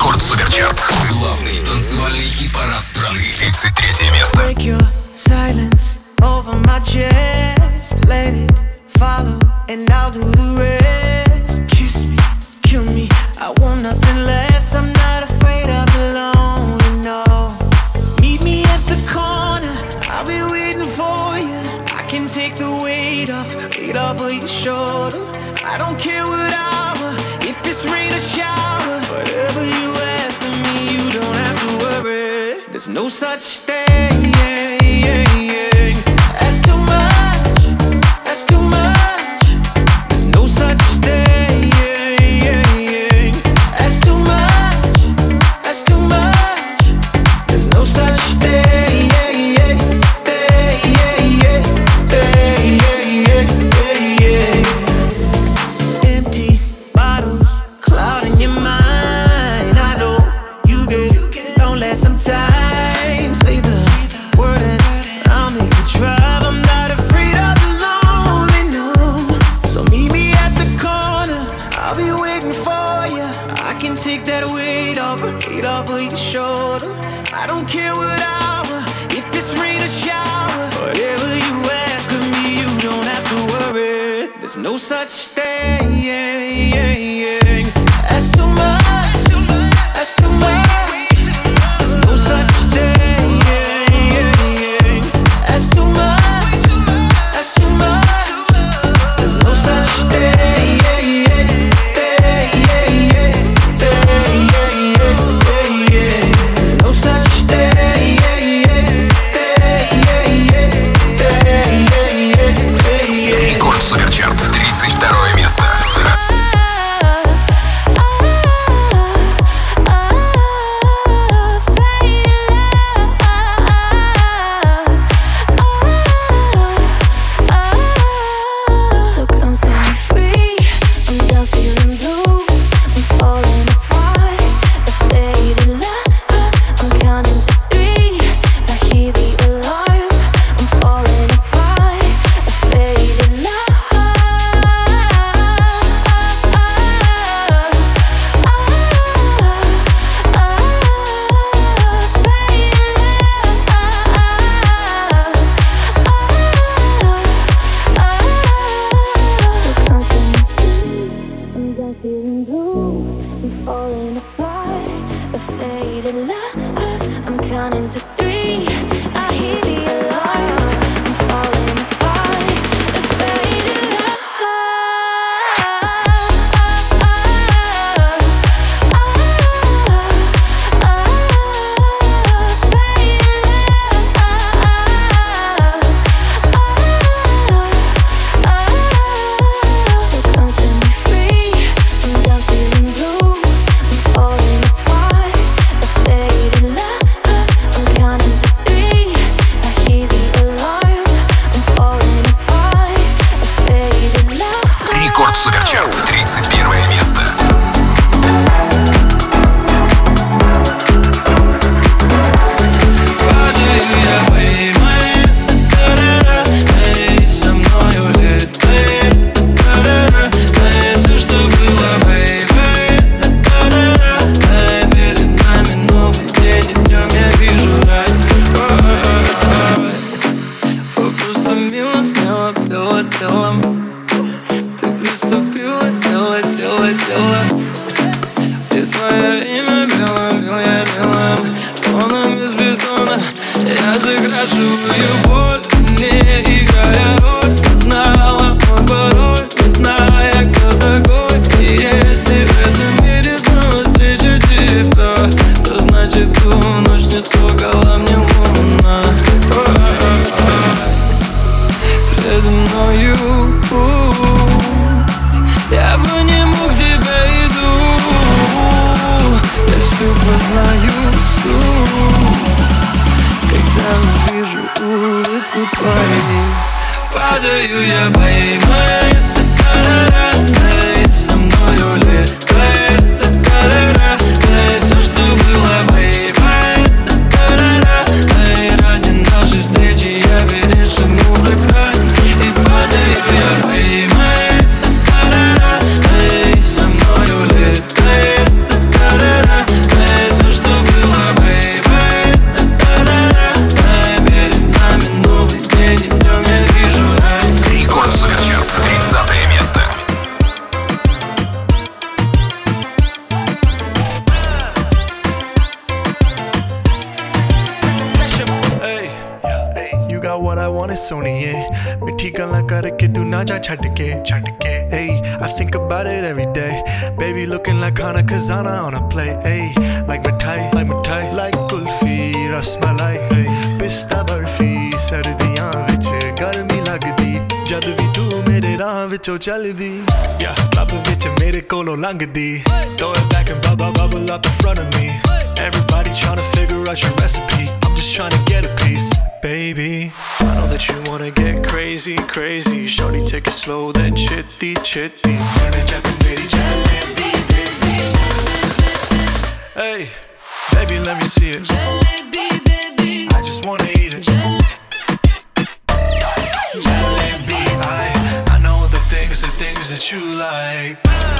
Рекорд Суперчарт. Главный танцевальный хит-парад страны. 33 место. Break your silence over my chest. Let it follow and I'll do the rest. Kiss me, kill me. I want nothing less. I'm not afraid of the lonely, no. Meet me at the corner. I'll be waiting for you. I can take the weight off, weight off of your shoulder. I don't care. There's no such thing. ਅੱਖਾਂ ਵਿੱਚੋਂ ਚੱਲਦੀ ਯਾ ਲੱਭ ਵਿੱਚ ਮੇਰੇ ਕੋਲੋਂ ਲੰਘਦੀ throw it back and bubble bubble up in front of me. Everybody tryna figure out your recipe. I'm just tryna get a piece. Baby i know that you wanna get crazy crazy. Shorty take it slow then chitty chitty. Mere jabe meri jalebi hey baby let me see it. Jalebi baby i just wanna eat it. Jalebi. you like.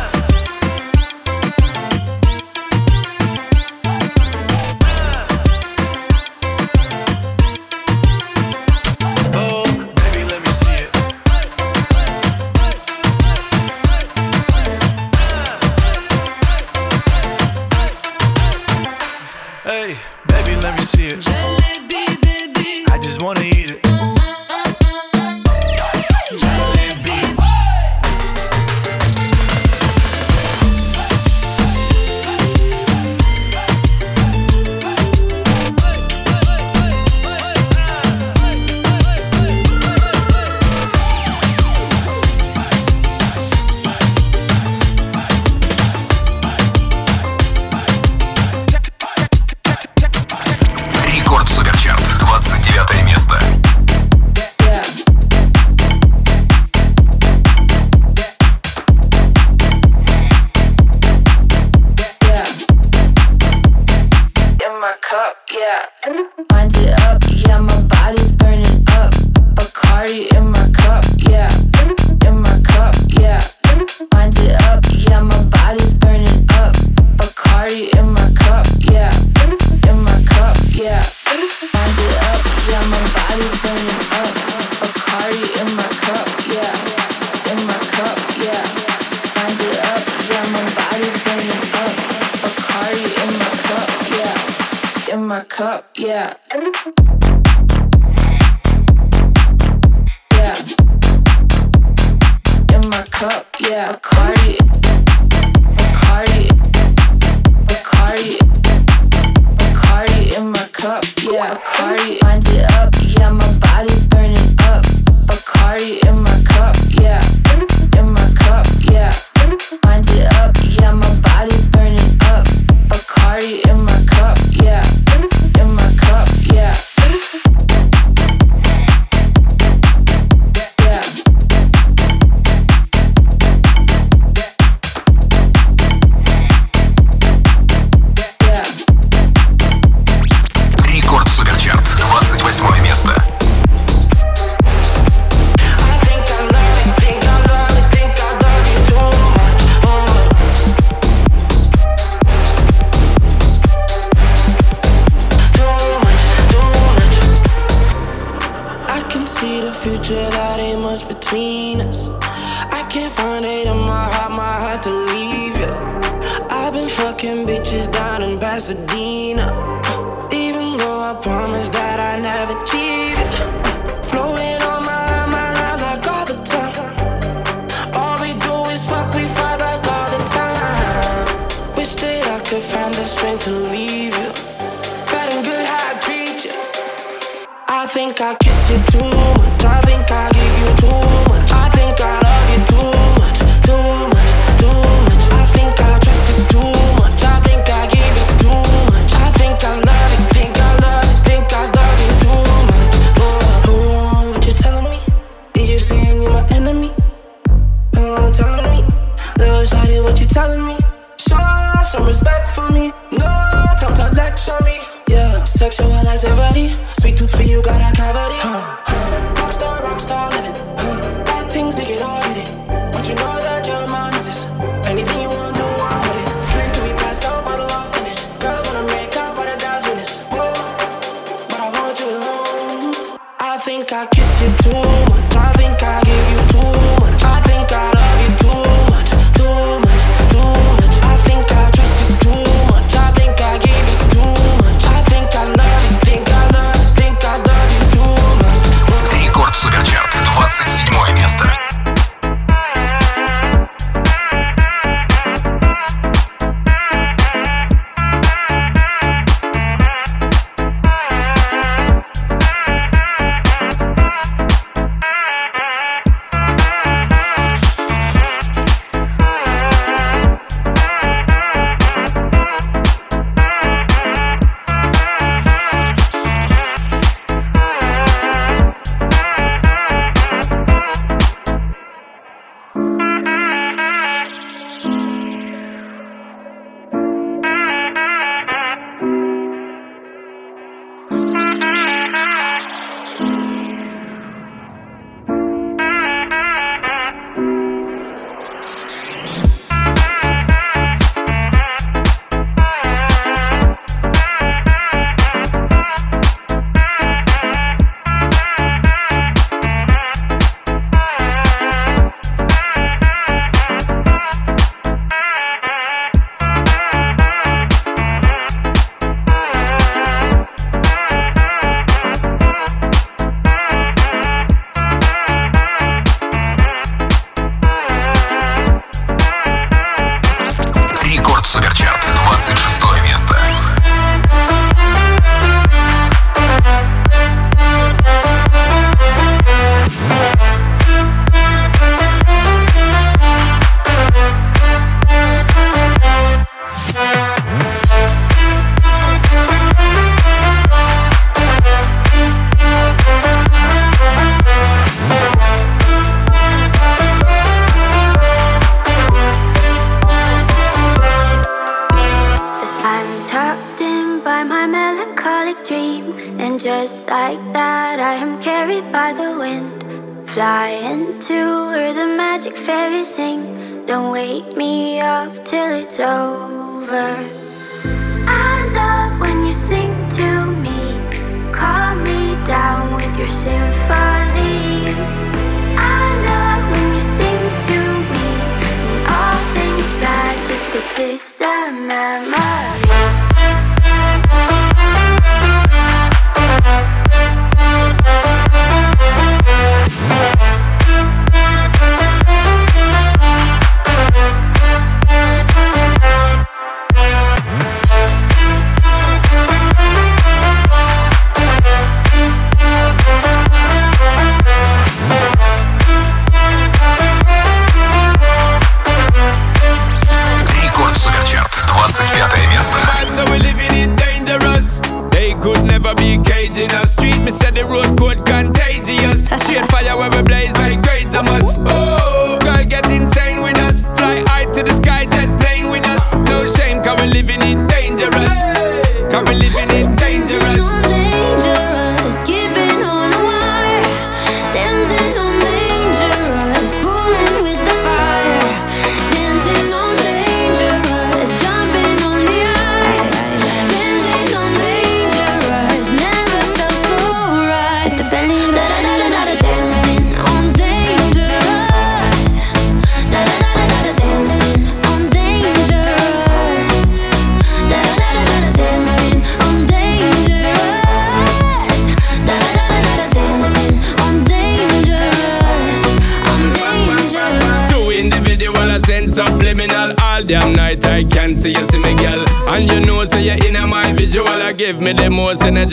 that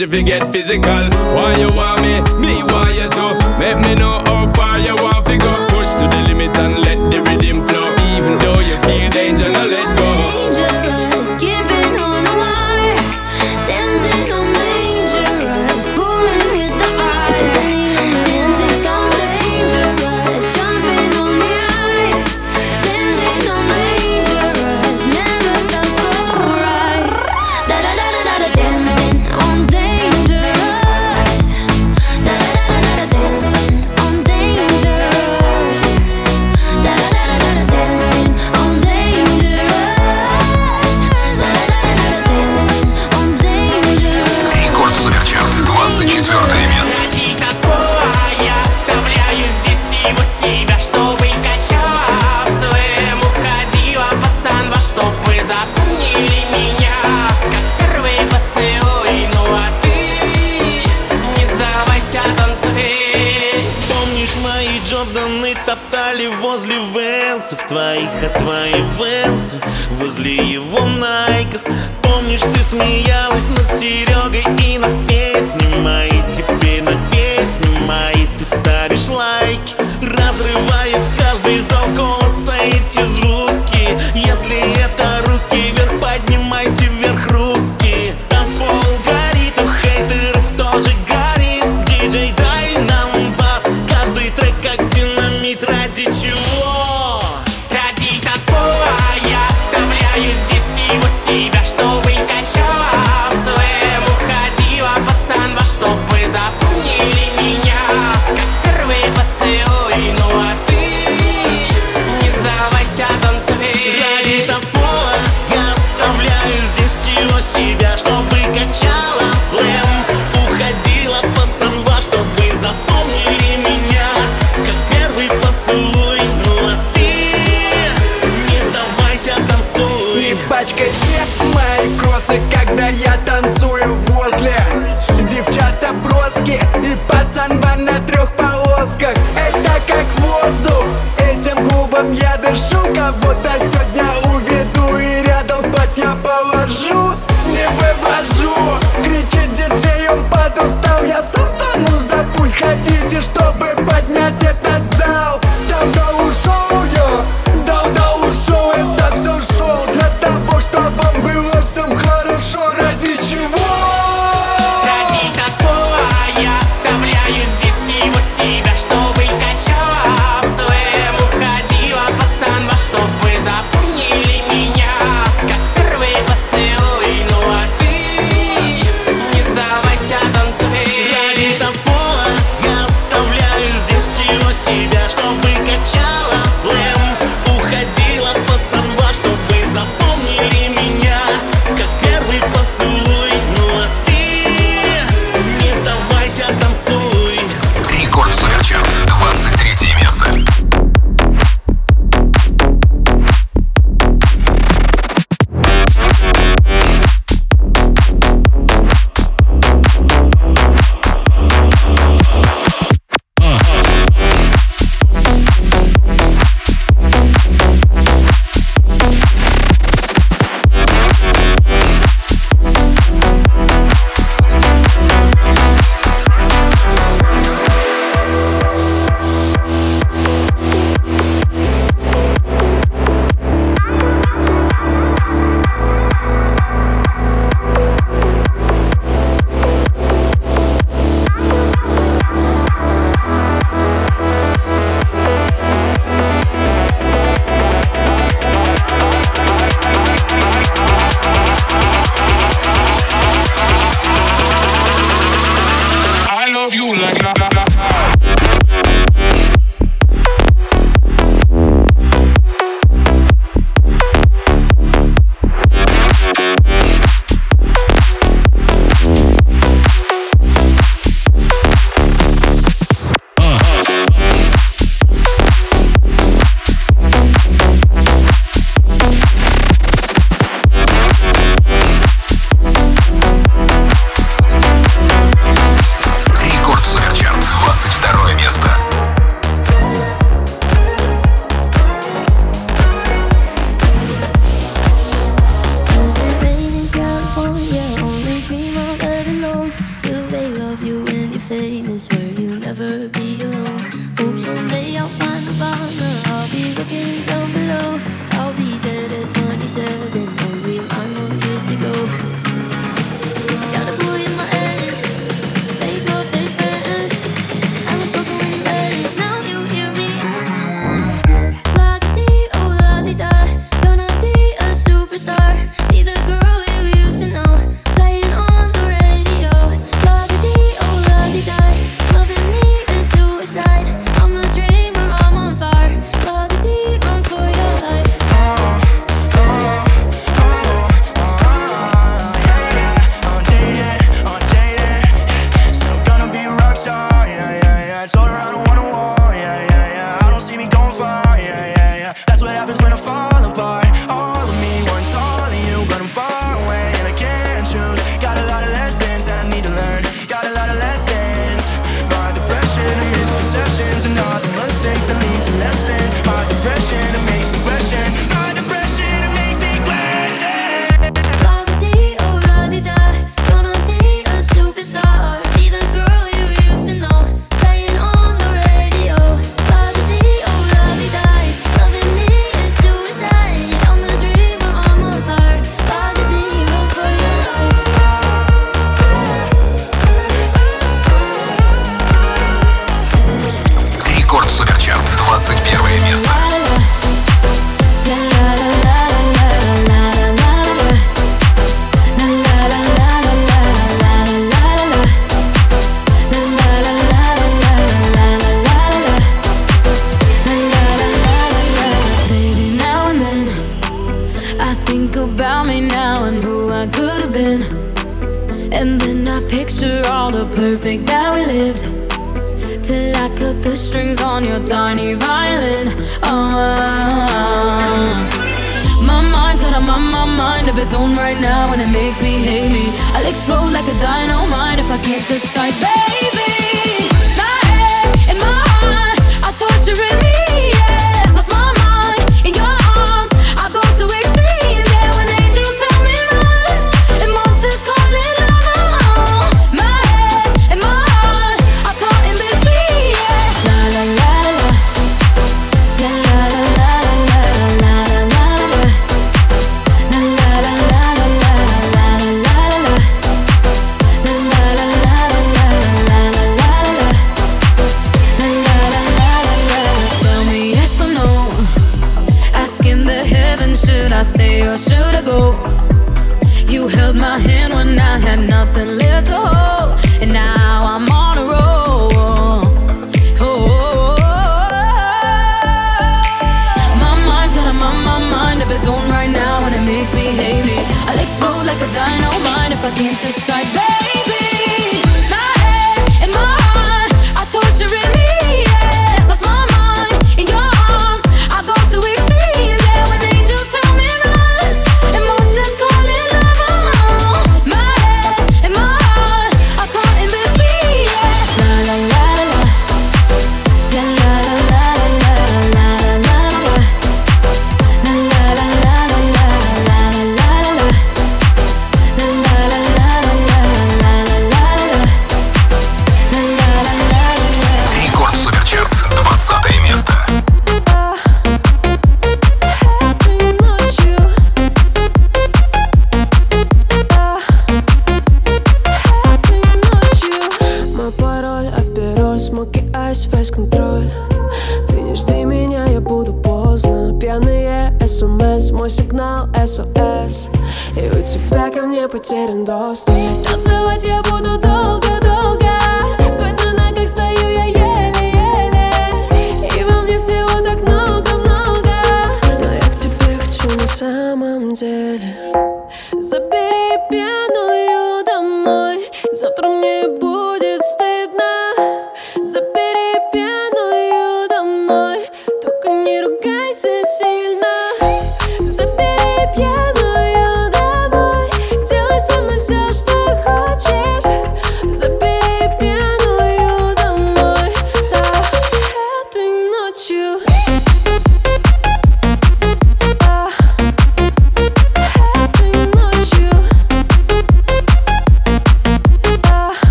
if you get твоих, от твоих венцев Возле его найков. Помнишь, ты смеялась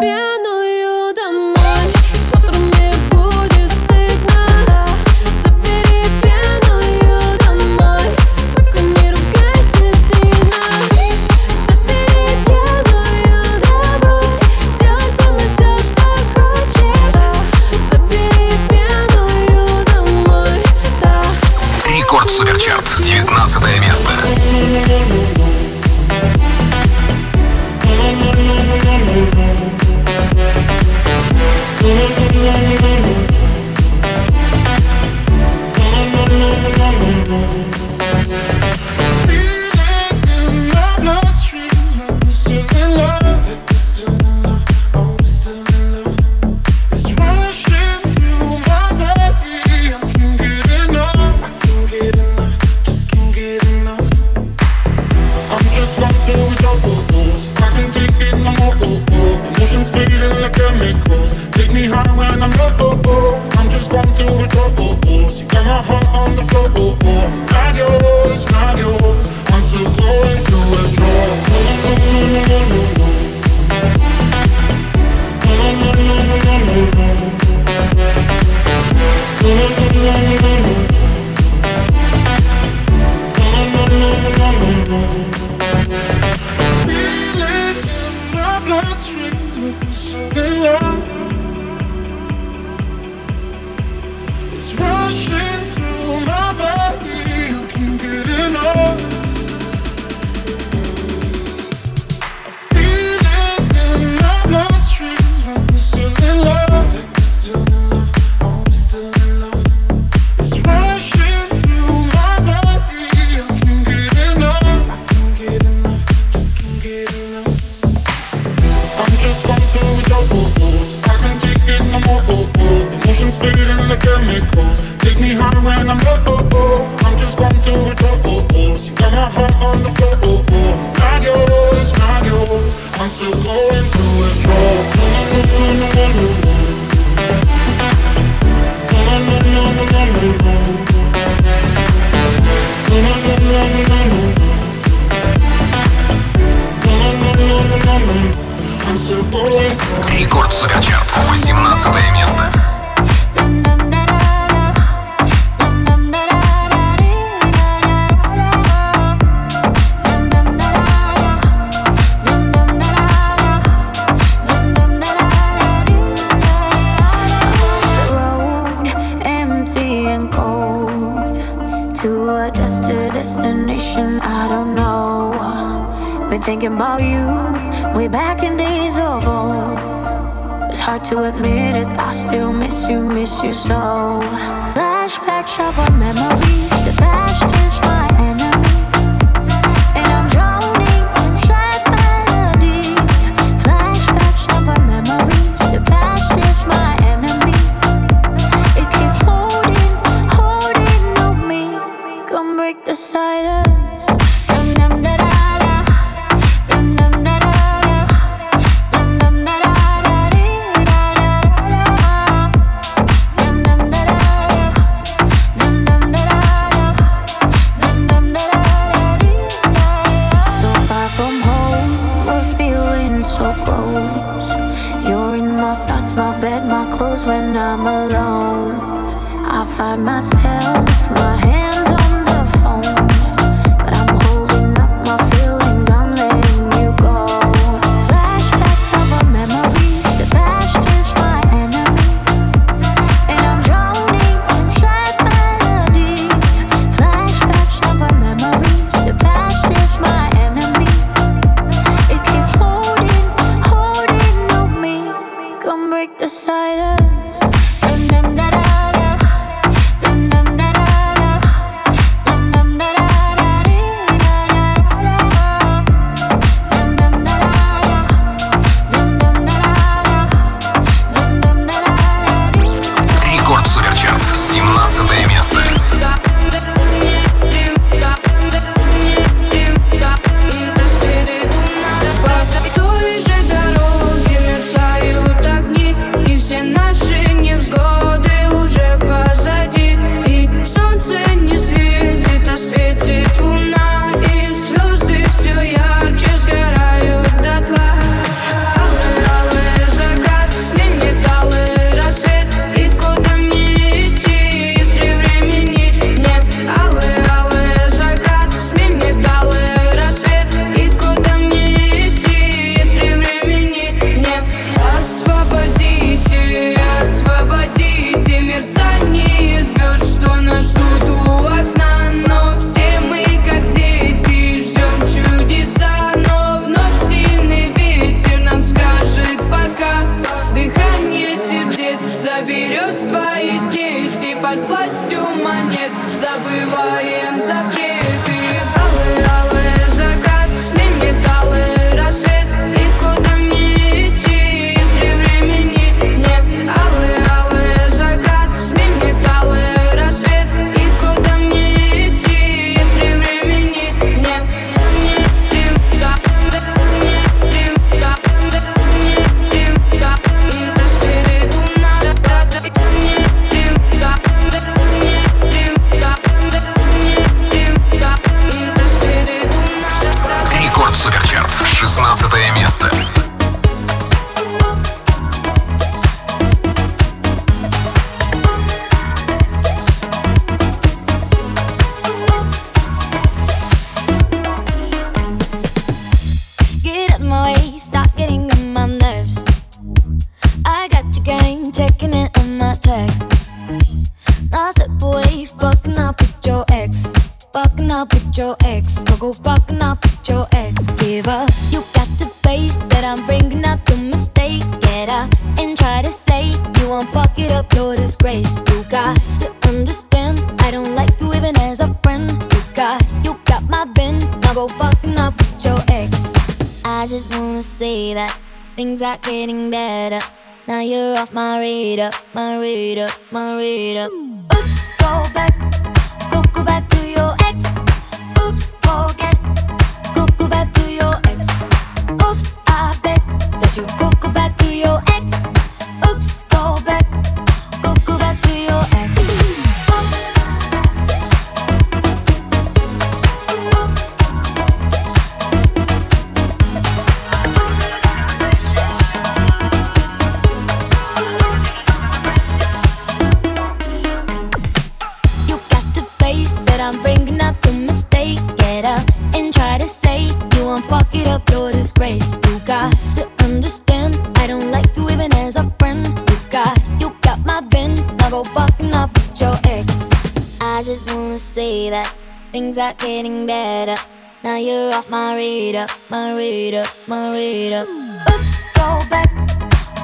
Beautiful. When I'm alone. I find myself, my my getting better. Now you're off my radar, my radar, my radar. Oops, go back,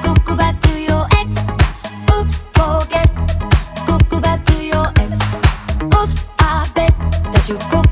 go go back to your ex. Oops, forget. Go go back to your ex. Oops, I bet that you go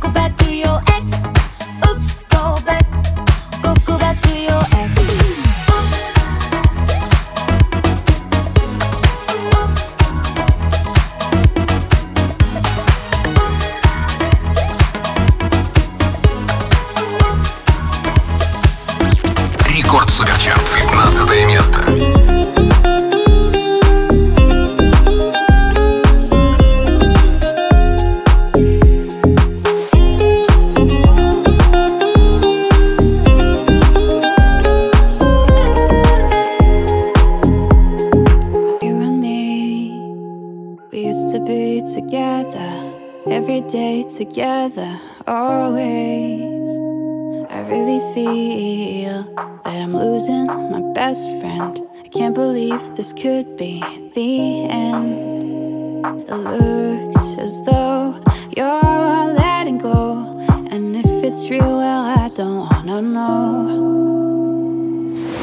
this could be the end. It looks as though you're letting go, and if it's real, well, I don't wanna know.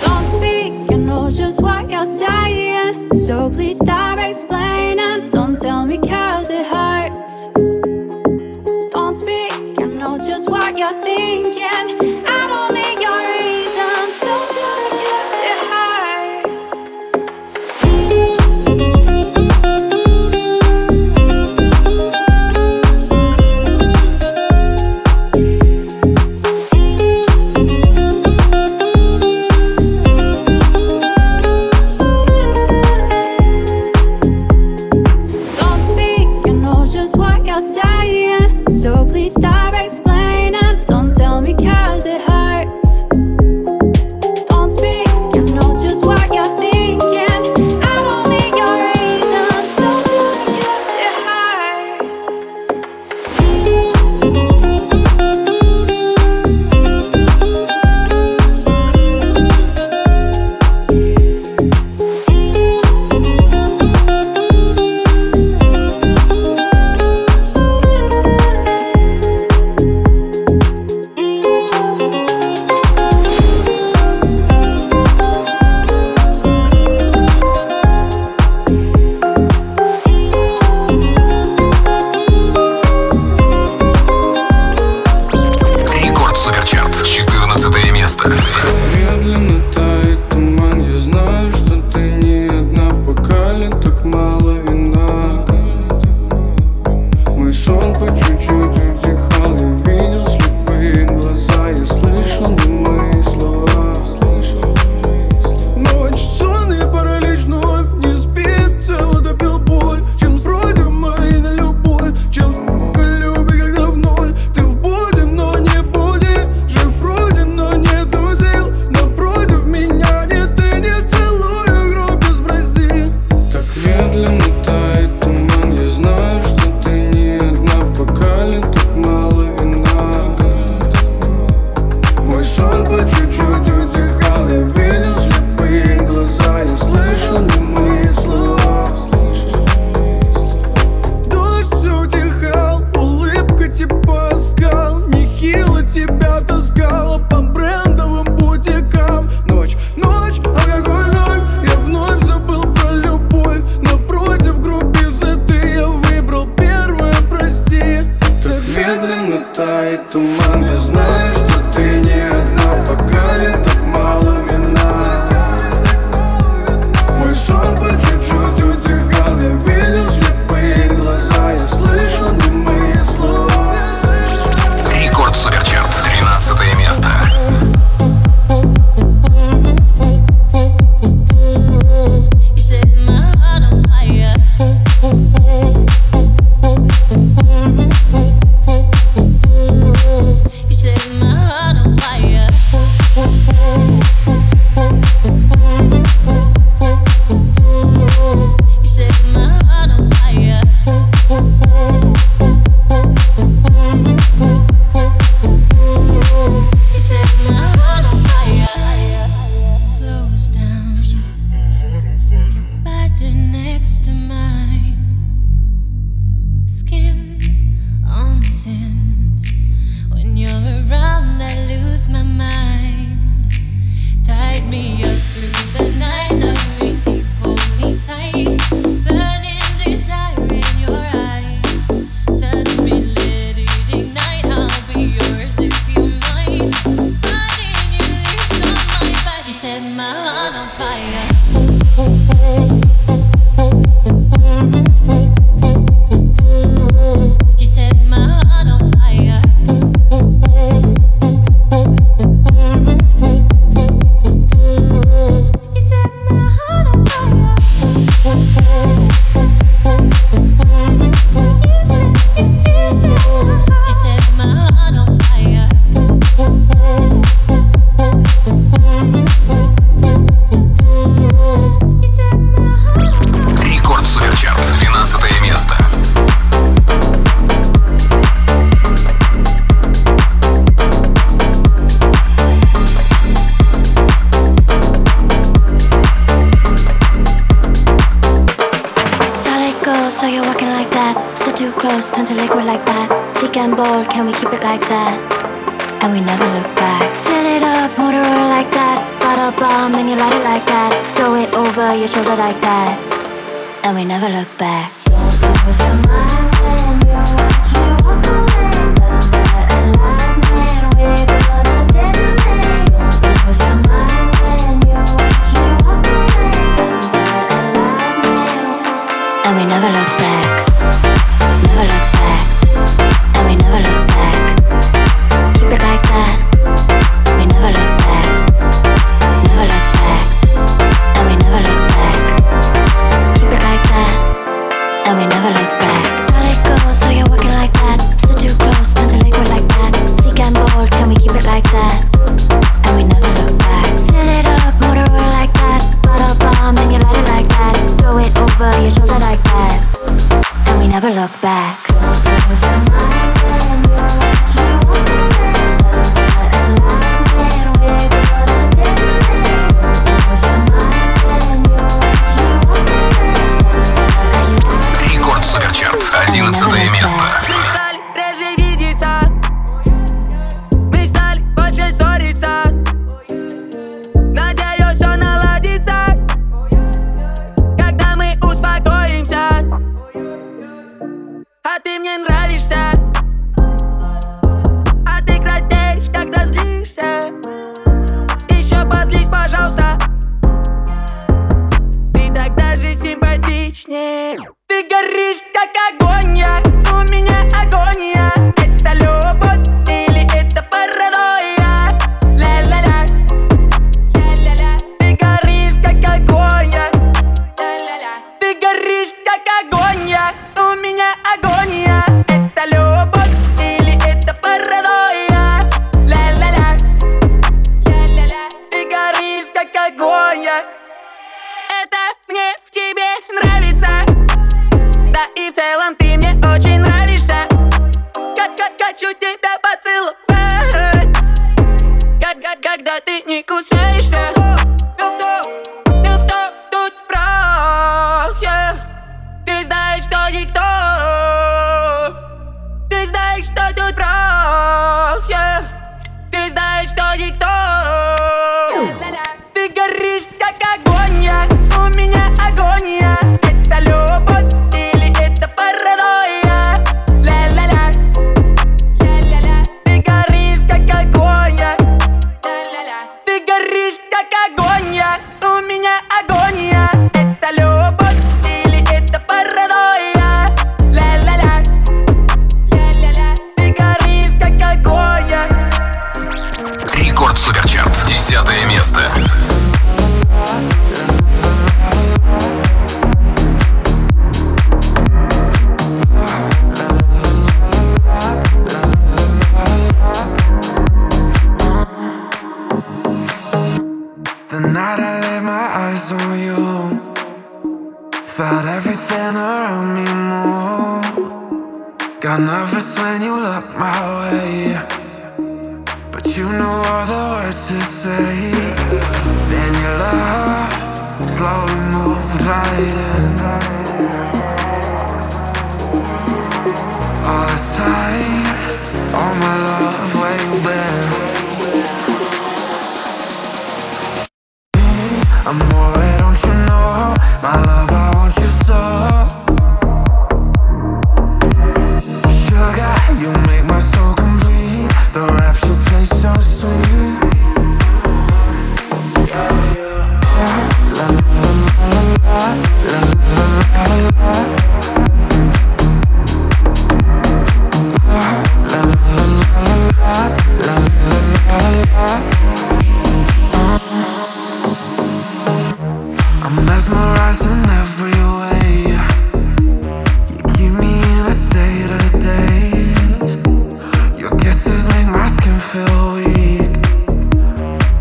Don't speak, I know just what you're saying. So please stop explaining. Don't tell me cause it hurts. Don't speak, I know just what you're thinking.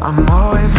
I'm always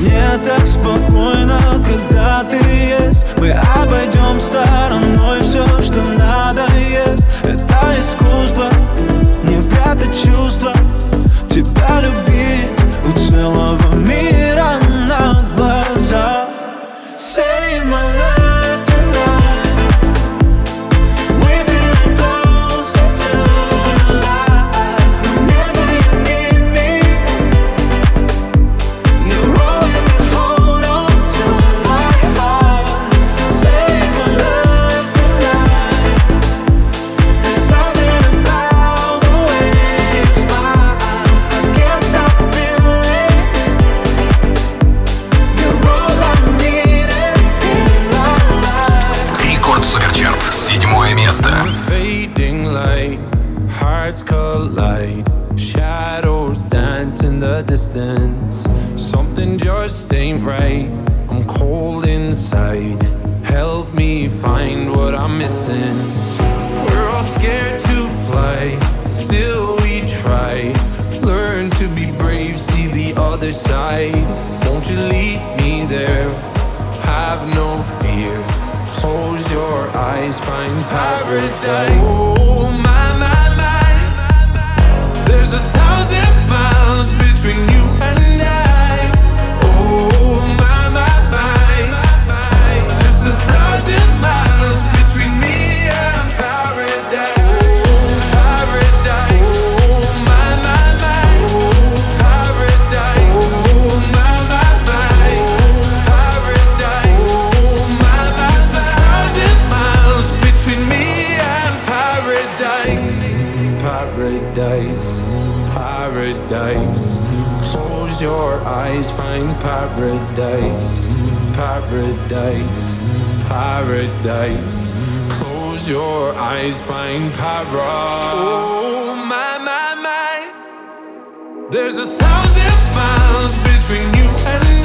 Мне так спокойно, когда ты есть. Мы обойдем стороной все, что надо есть. Это искусство, не прятать чувства. Тебя любить 10. paradise, paradise. Close your eyes, find paradise, paradise, paradise. Close your eyes, find paradise. Oh my my my, there's a thousand miles between you and me.